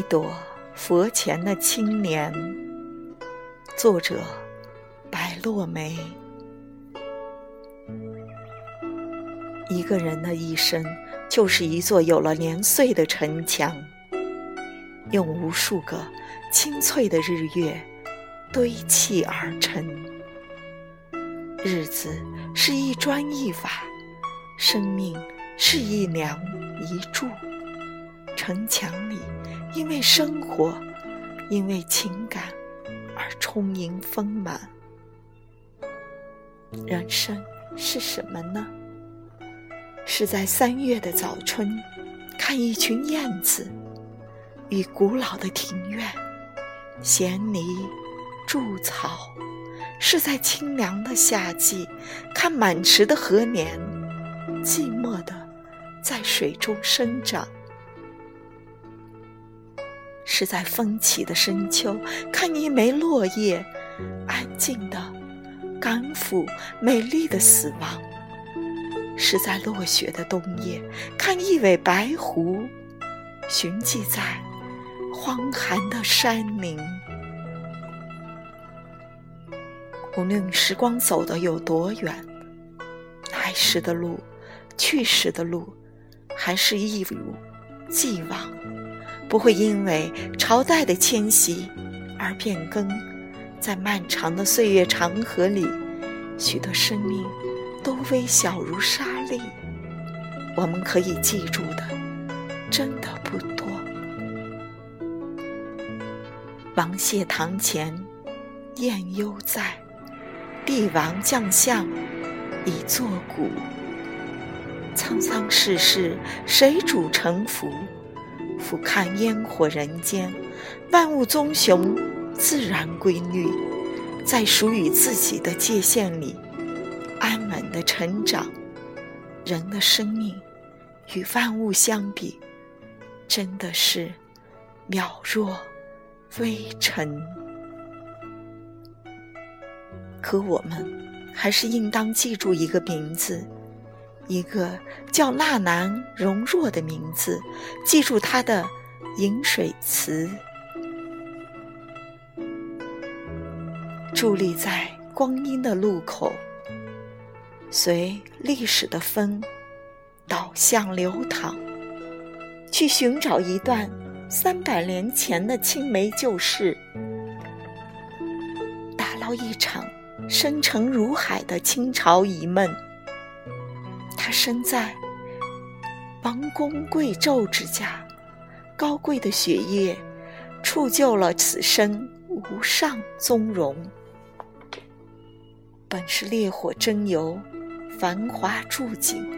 一朵佛前的青莲，作者白落梅。一个人的一生，就是一座有了年岁的城墙，用无数个清脆的日月堆砌而成。日子是一砖一瓦，生命是一梁一柱，城墙里。因为生活，因为情感而充盈丰满。人生是什么呢？是在三月的早春，看一群燕子与古老的庭院、闲泥、筑草；是在清凉的夏季，看满池的荷莲寂寞的在水中生长。是在风起的深秋，看一枚落叶安静的赶赴美丽的死亡；是在落雪的冬夜，看一尾白狐寻迹在荒寒的山林。无论时光走得有多远，来时的路、去时的路，还是一如既往。不会因为朝代的迁徙而变更，在漫长的岁月长河里，许多生命都微小如沙粒。我们可以记住的，真的不多。王谢堂前燕犹在，帝王将相已作古。沧桑世事，谁主沉浮？俯瞰烟火人间，万物棕雄，自然规律，在属于自己的界限里安稳的成长。人的生命与万物相比，真的是渺若微尘。可我们还是应当记住一个名字。一个叫纳兰容若的名字，记住他的饮水词，伫立在光阴的路口，随历史的风导向流淌，去寻找一段三百年前的青梅旧事，打捞一场深沉如海的清朝遗梦。身在王公贵胄之家，高贵的血液铸就了此生无上宗荣。本是烈火蒸油，繁华铸景，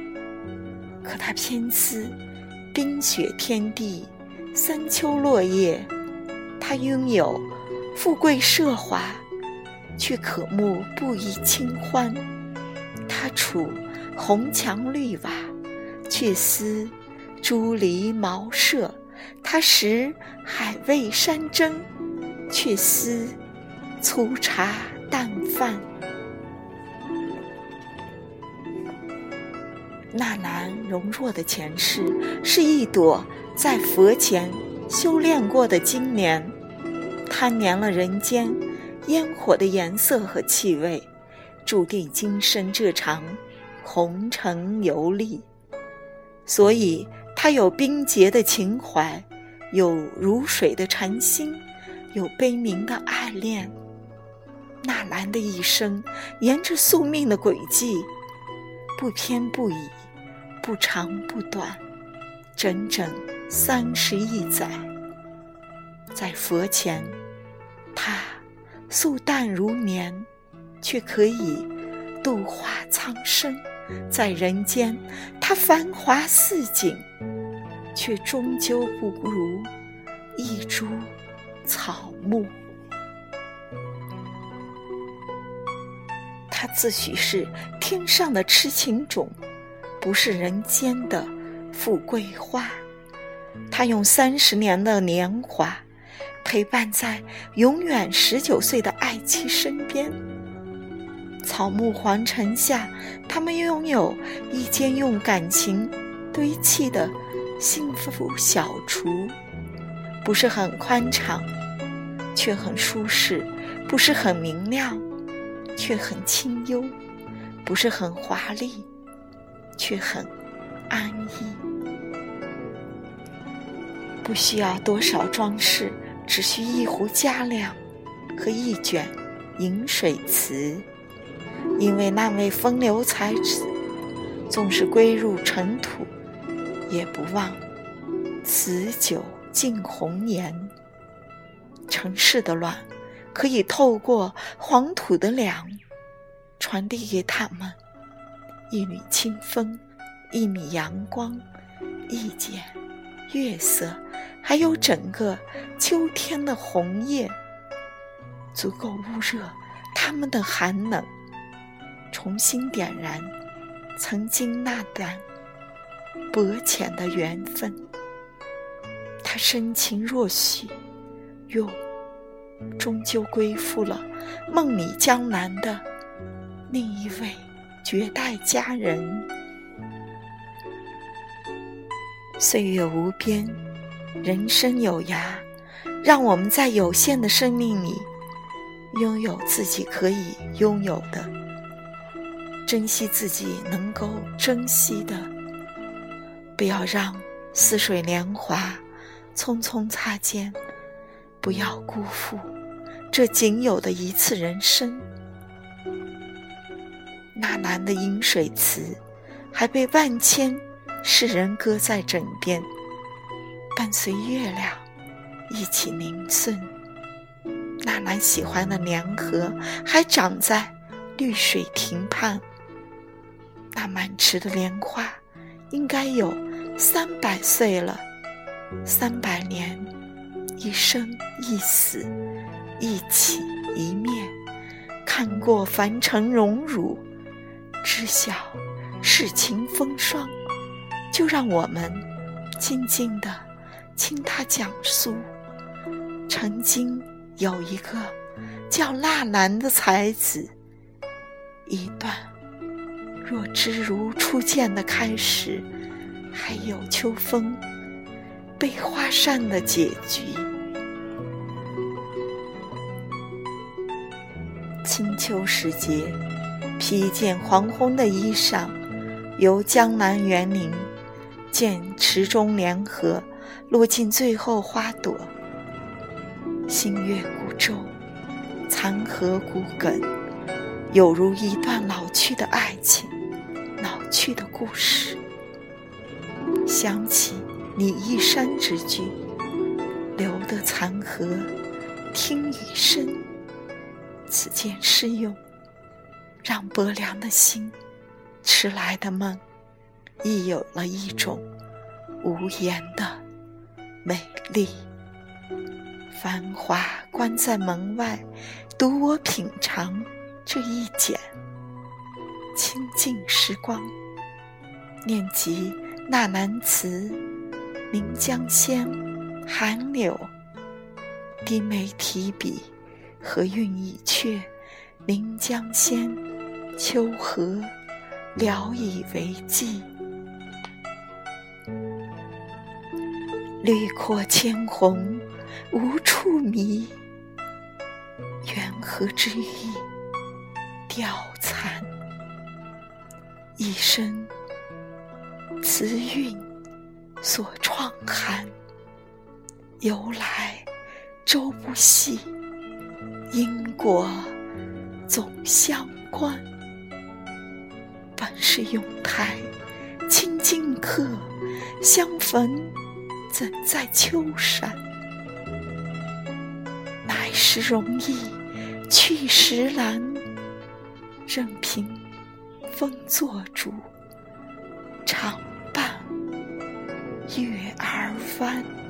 可他偏思冰雪天地，三秋落叶。他拥有富贵奢华，却可慕不宜清欢。他处。红墙绿瓦，却思朱篱茅舍；他食海味山珍，却思粗茶淡饭。纳兰容若的前世是一朵在佛前修炼过的金莲，贪恋了人间烟火的颜色和气味，注定今生这场。红尘游历，所以他有冰洁的情怀，有如水的禅心，有悲鸣的爱恋。纳兰的一生，沿着宿命的轨迹，不偏不倚，不长不短，整整三十一载。在佛前，他素淡如棉，却可以度化苍生。在人间，它繁华似锦，却终究不如一株草木。它自诩是天上的痴情种，不是人间的富贵花。它用三十年的年华，陪伴在永远十九岁的爱妻身边。草木黄尘下，他们拥有一间用感情堆砌的幸福小厨，不是很宽敞，却很舒适；不是很明亮，却很清幽；不是很华丽，却很安逸。不需要多少装饰，只需一壶佳酿和一卷饮水词。因为那位风流才子，纵是归入尘土，也不忘此酒敬红颜。城市的乱，可以透过黄土的凉，传递给他们一缕清风，一米阳光，一剪月色，还有整个秋天的红叶，足够捂热他们的寒冷。重新点燃曾经那段薄浅的缘分，他深情若许，又终究归附了梦里江南的另一位绝代佳人。岁月无边，人生有涯，让我们在有限的生命里，拥有自己可以拥有的。珍惜自己能够珍惜的，不要让似水年华匆匆擦肩，不要辜负这仅有的一次人生。那南的饮水词，还被万千世人搁在枕边，伴随月亮一起凝诵。那南喜欢的凉荷，还长在绿水亭畔。那满池的莲花，应该有三百岁了。三百年，一生一死，一起一灭。看过凡尘荣辱，知晓世情风霜，就让我们静静的听他讲述。曾经有一个叫纳兰的才子，一段。若知如初见的开始，还有秋风悲花扇的结局。清秋时节，披一件黄昏的衣裳，游江南园林，见池中莲荷落尽最后花朵。星月孤舟，残荷骨梗，有如一段老去的爱情。去的故事，想起你一山之句：“留得残荷听雨声。”此间诗用，让薄凉的心，迟来的梦，亦有了一种无言的美丽。繁华关在门外，独我品尝这一剪。清净时光，念及那南词，临江仙，寒柳，低眉提笔，和韵已却。临江仙，秋荷，聊以为寄。绿阔千红，无处觅。缘何之意，凋残。一生词韵所创寒，由来周不息，因果总相关。本是永台清净客，相逢怎在秋山？来时容易去时难，任凭。风作主，常伴月儿弯。